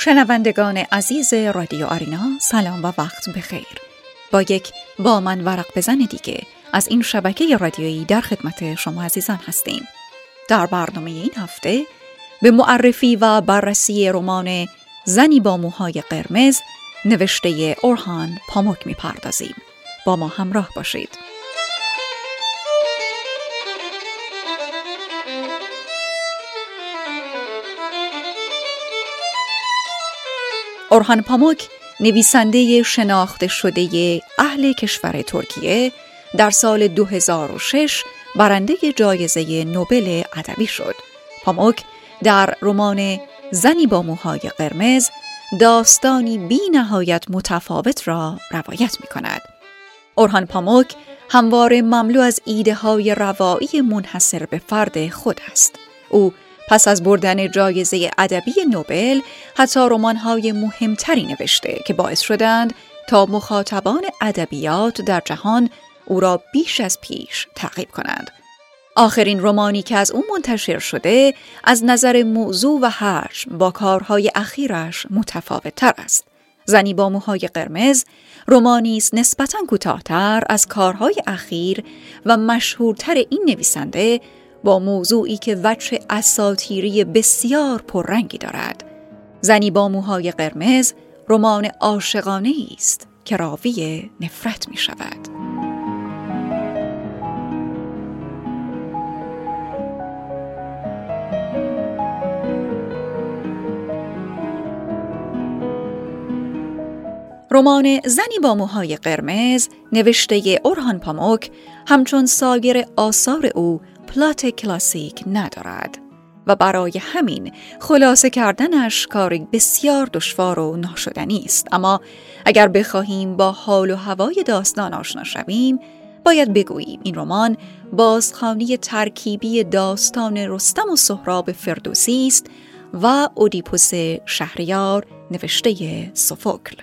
شنوندگان عزیز رادیو آرینا سلام و وقت بخیر. با یک با من ورق بزن دیگه از این شبکه رادیویی در خدمت شما عزیزان هستیم. در برنامه این هفته به معرفی و بررسی رمان زنی با موهای قرمز نوشته اورهان پاموک می‌پردازیم. با ما همراه باشید. اورهان پاموک نویسنده شناخته شده اهل کشور ترکیه در سال 2006 برنده جایزه نوبل ادبی شد. پاموک در رمان زنی با موهای قرمز داستانی بی نهایت متفاوت را روایت می کند. اورهان پاموک همواره مملو از ایده های روایی منحصر به فرد خود است. او پس از بردن جایزه ادبی نوبل حتی رمان‌های مهمتری نوشته که باعث شدند تا مخاطبان ادبیات در جهان او را بیش از پیش تعقیب کنند. آخرین رمانی که از او منتشر شده از نظر موضوع و حجم با کارهای اخیرش متفاوت تر است. زنی با موهای قرمز رومانی است نسبتا کوتاهتر از کارهای اخیر و مشهورتر این نویسنده با موضوعی که وجه اساتیری بسیار پررنگی دارد. زنی با موهای قرمز رمان عاشقانه است که راوی نفرت می شود. رمان زنی با موهای قرمز نوشته اورهان پاموک همچون سایر آثار او پلات کلاسیک ندارد و برای همین خلاصه کردنش کاری بسیار دشوار و ناشدنی است اما اگر بخواهیم با حال و هوای داستان آشنا شویم باید بگوییم این رمان بازخوانی ترکیبی داستان رستم و سهراب فردوسی است و اودیپوس شهریار نوشته سوفوکل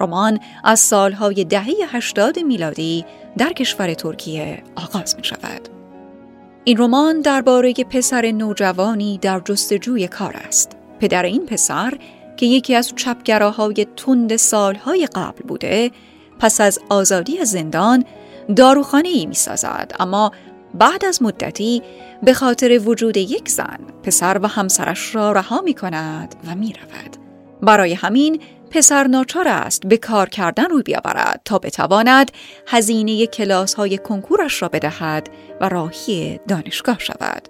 رمان از سالهای دهه هشتاد میلادی در کشور ترکیه آغاز می شود. این رمان درباره پسر نوجوانی در جستجوی کار است. پدر این پسر که یکی از چپگراهای تند سالهای قبل بوده پس از آزادی زندان داروخانه ای می سازد اما بعد از مدتی به خاطر وجود یک زن پسر و همسرش را رها می کند و می رود. برای همین پسر ناچار است به کار کردن روی بیاورد تا بتواند هزینه کلاس های کنکورش را بدهد و راهی دانشگاه شود.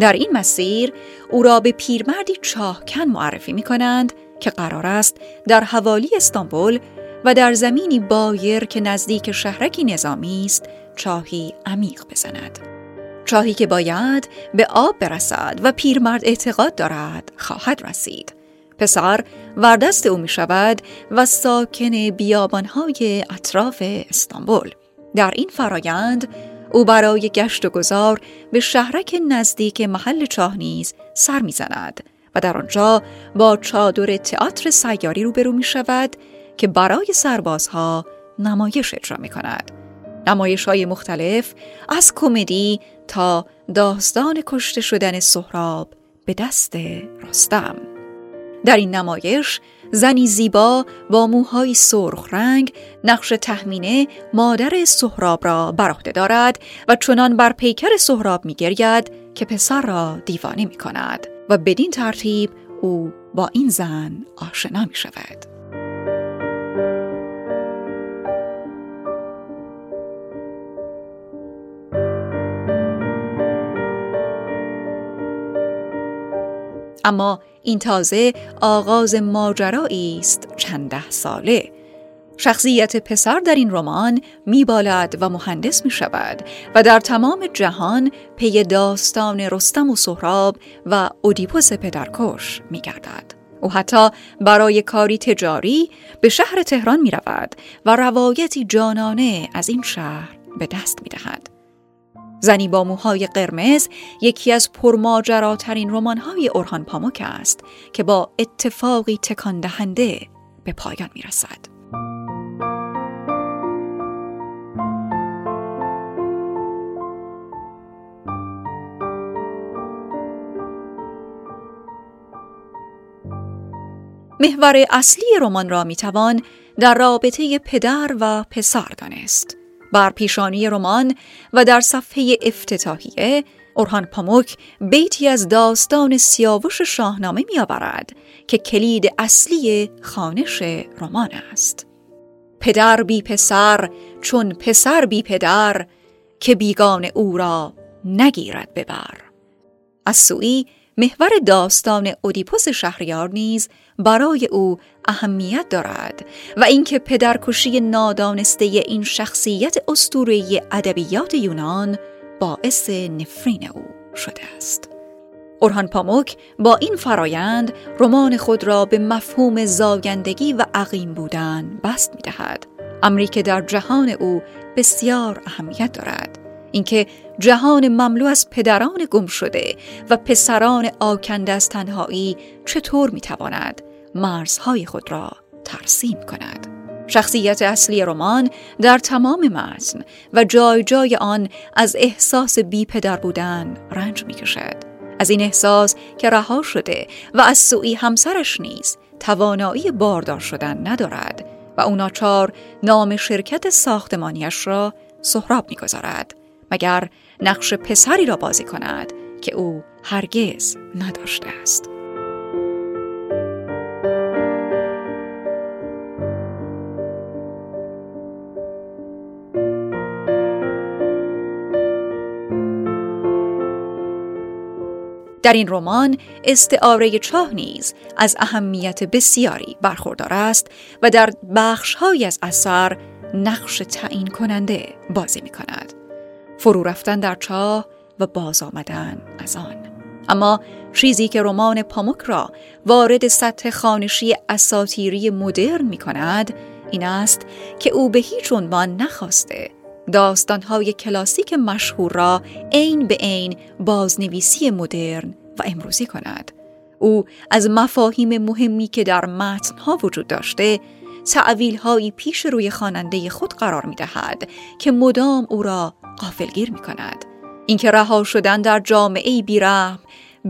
در این مسیر او را به پیرمردی چاهکن معرفی می کنند که قرار است در حوالی استانبول و در زمینی بایر که نزدیک شهرکی نظامی است چاهی عمیق بزند. چاهی که باید به آب برسد و پیرمرد اعتقاد دارد خواهد رسید. پسر وردست او می شود و ساکن بیابانهای اطراف استانبول. در این فرایند او برای گشت و گذار به شهرک نزدیک محل چاه نیز سر می‌زند و در آنجا با چادر تئاتر سیاری روبرو می شود که برای سربازها نمایش اجرا می کند. نمایش های مختلف از کمدی تا داستان کشته شدن سهراب به دست رستم. در این نمایش زنی زیبا با موهای سرخ رنگ نقش تهمینه مادر سهراب را بر عهده دارد و چنان بر پیکر سهراب میگرید که پسر را دیوانه می کند و بدین ترتیب او با این زن آشنا می شود. اما این تازه آغاز ماجرایی است چند ساله شخصیت پسر در این رمان میبالد و مهندس می شود و در تمام جهان پی داستان رستم و سهراب و اودیپوس پدرکش می گردد. او حتی برای کاری تجاری به شهر تهران می رود و روایتی جانانه از این شهر به دست می دهد. زنی با موهای قرمز یکی از پرماجراترین رمان‌های اورهان پاموک است که با اتفاقی تکان دهنده به پایان می‌رسد. محور اصلی رمان را می‌توان در رابطه پدر و پسر دانست. بر پیشانی رمان و در صفحه افتتاحیه اورهان پاموک بیتی از داستان سیاوش شاهنامه میآورد که کلید اصلی خانش رمان است. پدر بی پسر چون پسر بی پدر که بیگان او را نگیرد ببر. از سوی محور داستان اودیپوس شهریار نیز برای او اهمیت دارد و اینکه پدرکشی نادانسته این شخصیت اسطوره‌ای ادبیات یونان باعث نفرین او شده است. اورهان پاموک با این فرایند رمان خود را به مفهوم زاگندگی و عقیم بودن بست می دهد. امری در جهان او بسیار اهمیت دارد. اینکه جهان مملو از پدران گم شده و پسران آکنده از تنهایی چطور می‌تواند مرزهای خود را ترسیم کند شخصیت اصلی رمان در تمام متن و جای جای آن از احساس بی پدر بودن رنج می کشد. از این احساس که رها شده و از سوی همسرش نیز توانایی باردار شدن ندارد و او ناچار نام شرکت ساختمانیش را سهراب می‌گذارد مگر نقش پسری را بازی کند که او هرگز نداشته است. در این رمان استعاره چاه نیز از اهمیت بسیاری برخوردار است و در بخشهایی از اثر نقش تعیین کننده بازی می کند. فرو رفتن در چاه و باز آمدن از آن اما چیزی که رمان پاموک را وارد سطح خانشی اساتیری مدرن می کند این است که او به هیچ عنوان نخواسته داستانهای کلاسیک مشهور را عین به عین بازنویسی مدرن و امروزی کند او از مفاهیم مهمی که در متنها وجود داشته تعویل هایی پیش روی خواننده خود قرار می دهد که مدام او را قافلگیر می کند. اینکه رها شدن در جامعه بیرحم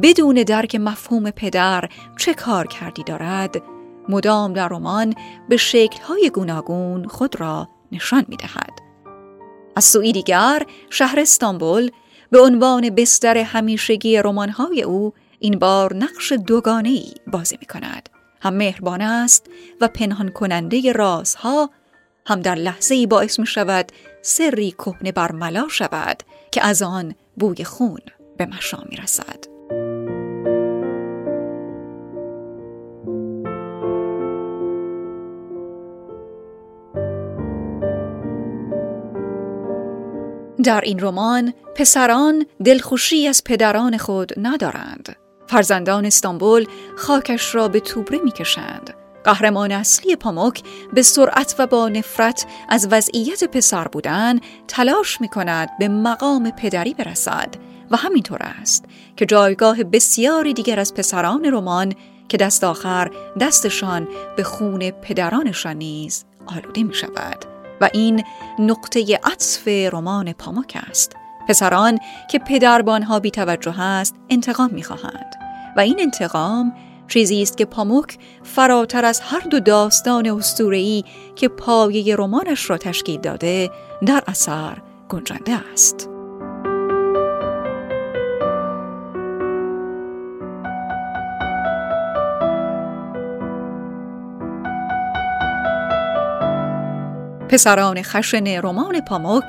بدون درک مفهوم پدر چه کار کردی دارد مدام در رمان به شکلهای گوناگون خود را نشان می دهد. از سوی دیگر شهر استانبول به عنوان بستر همیشگی رمانهای او این بار نقش دوگانه‌ای بازی می کند. هم مهربان است و پنهان کننده رازها هم در لحظه ای باعث می شود سری کهنه برملا شود که از آن بوی خون به مشام می رسد. در این رمان پسران دلخوشی از پدران خود ندارند. فرزندان استانبول خاکش را به توبره می‌کشند. قهرمان اصلی پاموک به سرعت و با نفرت از وضعیت پسر بودن تلاش می کند به مقام پدری برسد و همینطور است که جایگاه بسیاری دیگر از پسران رمان که دست آخر دستشان به خون پدرانشان نیز آلوده می شود و این نقطه عطف رمان پاموک است پسران که پدربانها بی توجه است انتقام می خواهند و این انتقام چیزی است که پاموک فراتر از هر دو داستان اسطوره‌ای که پایه رمانش را تشکیل داده در اثر گنجانده است. پسران خشن رمان پاموک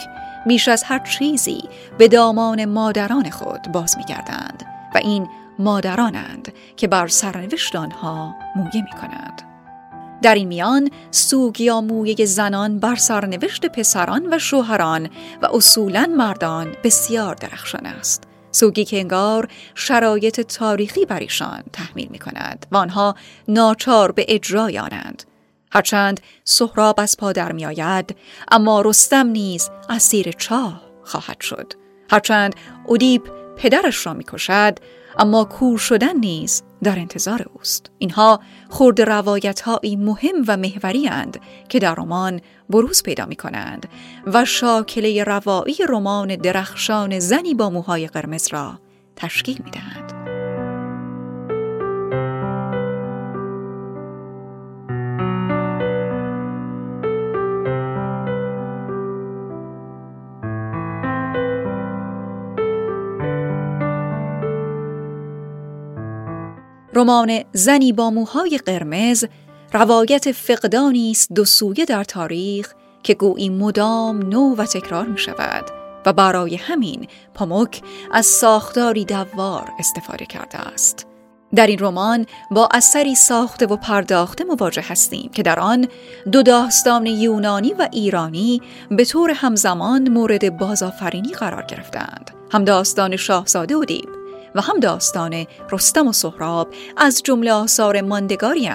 بیش از هر چیزی به دامان مادران خود باز می‌گردند و این مادرانند که بر سرنوشت آنها مویه می کنند. در این میان سوگ یا مویه زنان بر سرنوشت پسران و شوهران و اصولا مردان بسیار درخشان است. سوگی که انگار شرایط تاریخی بر ایشان تحمیل می کند و آنها ناچار به اجرای آنند. هرچند سهراب از پا در می آید اما رستم نیز اسیر چاه خواهد شد. هرچند اودیپ پدرش را می کشد اما کور شدن نیز در انتظار اوست اینها خورد روایت هایی مهم و محوری اند که در رمان بروز پیدا می کنند و شاکله روایی رمان درخشان زنی با موهای قرمز را تشکیل می دهند. رمان زنی با موهای قرمز روایت فقدانی است دو سویه در تاریخ که گویی مدام نو و تکرار می شود و برای همین پاموک از ساختاری دوار استفاده کرده است. در این رمان با اثری ساخته و پرداخته مواجه هستیم که در آن دو داستان یونانی و ایرانی به طور همزمان مورد بازآفرینی قرار گرفتند هم داستان شاهزاده و دیو و هم داستان رستم و سهراب از جمله آثار ماندگاری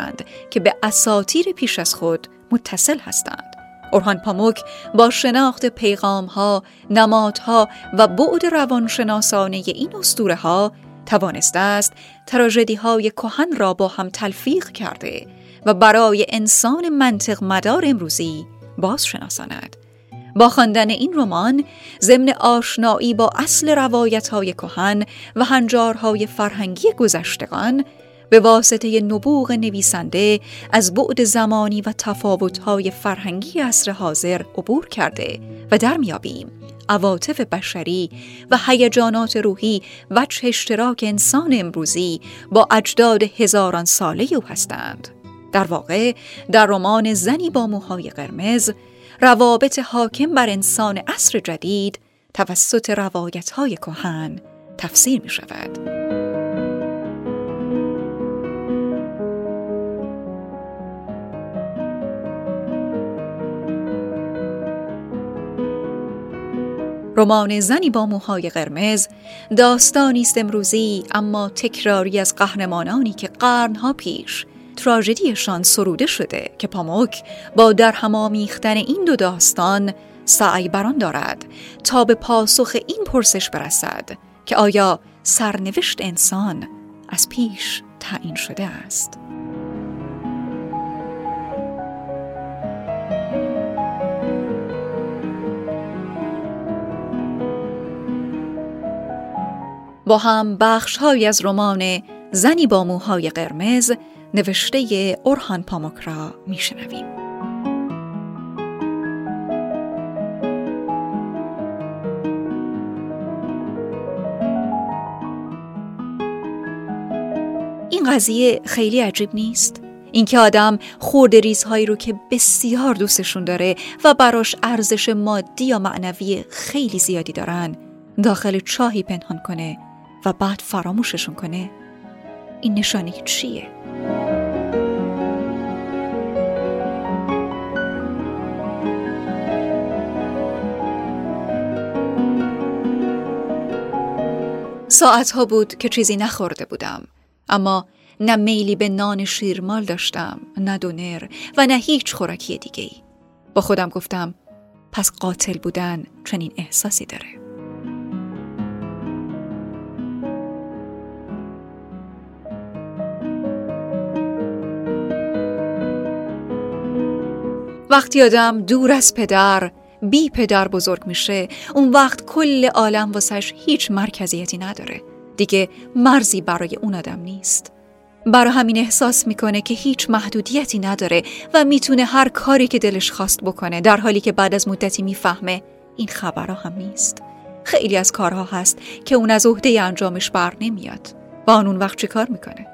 که به اساتیر پیش از خود متصل هستند اورهان پاموک با شناخت پیغام ها، نمادها و بعد روانشناسانه این اسطوره ها توانسته است تراژدی های کهن را با هم تلفیق کرده و برای انسان منطق مدار امروزی باز شناساند. با خواندن این رمان ضمن آشنایی با اصل روایت های کهن و هنجارهای فرهنگی گذشتگان به واسطه نبوغ نویسنده از بعد زمانی و تفاوت‌های فرهنگی عصر حاضر عبور کرده و در میابیم عواطف بشری و هیجانات روحی و اشتراک انسان امروزی با اجداد هزاران ساله او هستند. در واقع در رمان زنی با موهای قرمز روابط حاکم بر انسان عصر جدید توسط روایت های کهن تفسیر می شود. رمان زنی با موهای قرمز داستانی است امروزی اما تکراری از قهرمانانی که قرنها پیش تراژدیشان سروده شده که پاموک با در همامیختن این دو داستان سعی بران دارد تا به پاسخ این پرسش برسد که آیا سرنوشت انسان از پیش تعیین شده است. با هم بخش های از رمان زنی با موهای قرمز نوشته اورهان پاموک را میشنویم. این قضیه خیلی عجیب نیست؟ اینکه آدم خورده ریزهایی رو که بسیار دوستشون داره و براش ارزش مادی یا معنوی خیلی زیادی دارن داخل چاهی پنهان کنه و بعد فراموششون کنه این نشانه چیه؟ ساعتها بود که چیزی نخورده بودم اما نه میلی به نان شیرمال داشتم نه دونر و نه هیچ خوراکی دیگه ای. با خودم گفتم پس قاتل بودن چنین احساسی داره وقتی آدم دور از پدر بی پدر بزرگ میشه اون وقت کل عالم واسش هیچ مرکزیتی نداره. دیگه مرزی برای اون آدم نیست. برای همین احساس می‌کنه که هیچ محدودیتی نداره و می‌تونه هر کاری که دلش خواست بکنه در حالی که بعد از مدتی می‌فهمه این خبرها هم نیست. خیلی از کارها هست که اون از عهده انجامش بر نمیاد. با اون وقت چی کار می‌کنه؟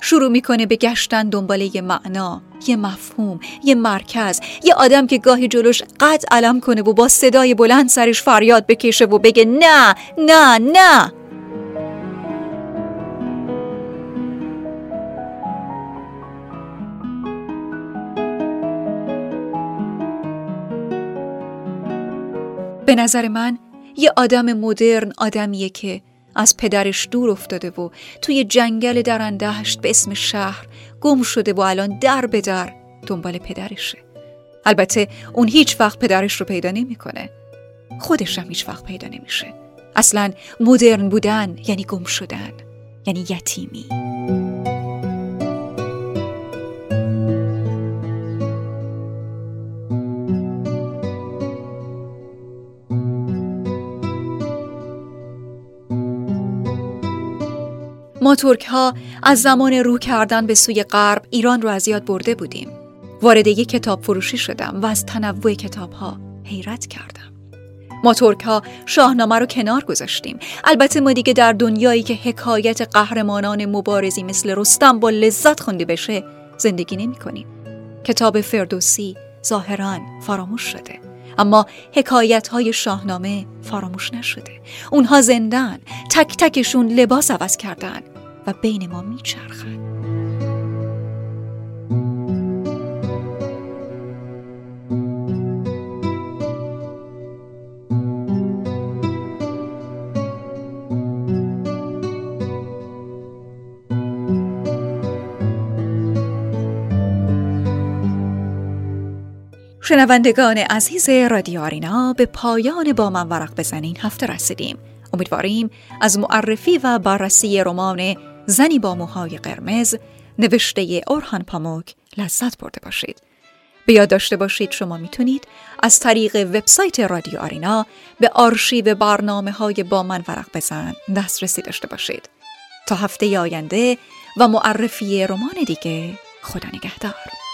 شروع می‌کنه به گشتن دنبال یه معنا یه مفهوم یه مرکز یه آدم که گاهی جلوش قد علم کنه و با صدای بلند سرش فریاد بکشه و بگه نه نه نه. به نظر من یه آدم مدرن آدمیه که از پدرش دور افتاده و توی جنگل درندهشت به اسم شهر گم شده و الان در به در دنبال پدرشه. البته اون هیچ وقت پدرش رو پیدا نمی‌کنه. خودش هم هیچ وقت پیدا نمیشه. اصلا مدرن بودن یعنی گم شدن یعنی یتیمی. ما ترک ها از زمان رو کردن به سوی غرب ایران رو از یاد برده بودیم. وارد یک کتاب فروشی شدم و از تنوع کتاب ها حیرت کردم. ما ترک ها شاهنامه رو کنار گذاشتیم البته ما دیگه در دنیایی که حکایت قهرمانان مبارزی مثل رستم با لذت خونده بشه زندگی نمی کنیم. کتاب فردوسی ظاهرا فراموش شده اما حکایت های شاهنامه فراموش نشده اونها زندن تک تکشون لباس عوض کردن و بین ما میچرخن شنوندگان عزیز رادیو آرینا به پایان با من ورق بزنین هفته رسیدیم. امیدواریم از معرفی و بررسی رمان زنی با موهای قرمز نوشته اورهان پاموک لذت برده باشید. به یاد داشته باشید شما می‌تونید از طریق وبسایت رادیو آرینا به آرشیو برنامه های با من ورق بزن دسترسی داشته باشید. تا هفته آینده و معرفی رمان دیگه خدا نگهدار.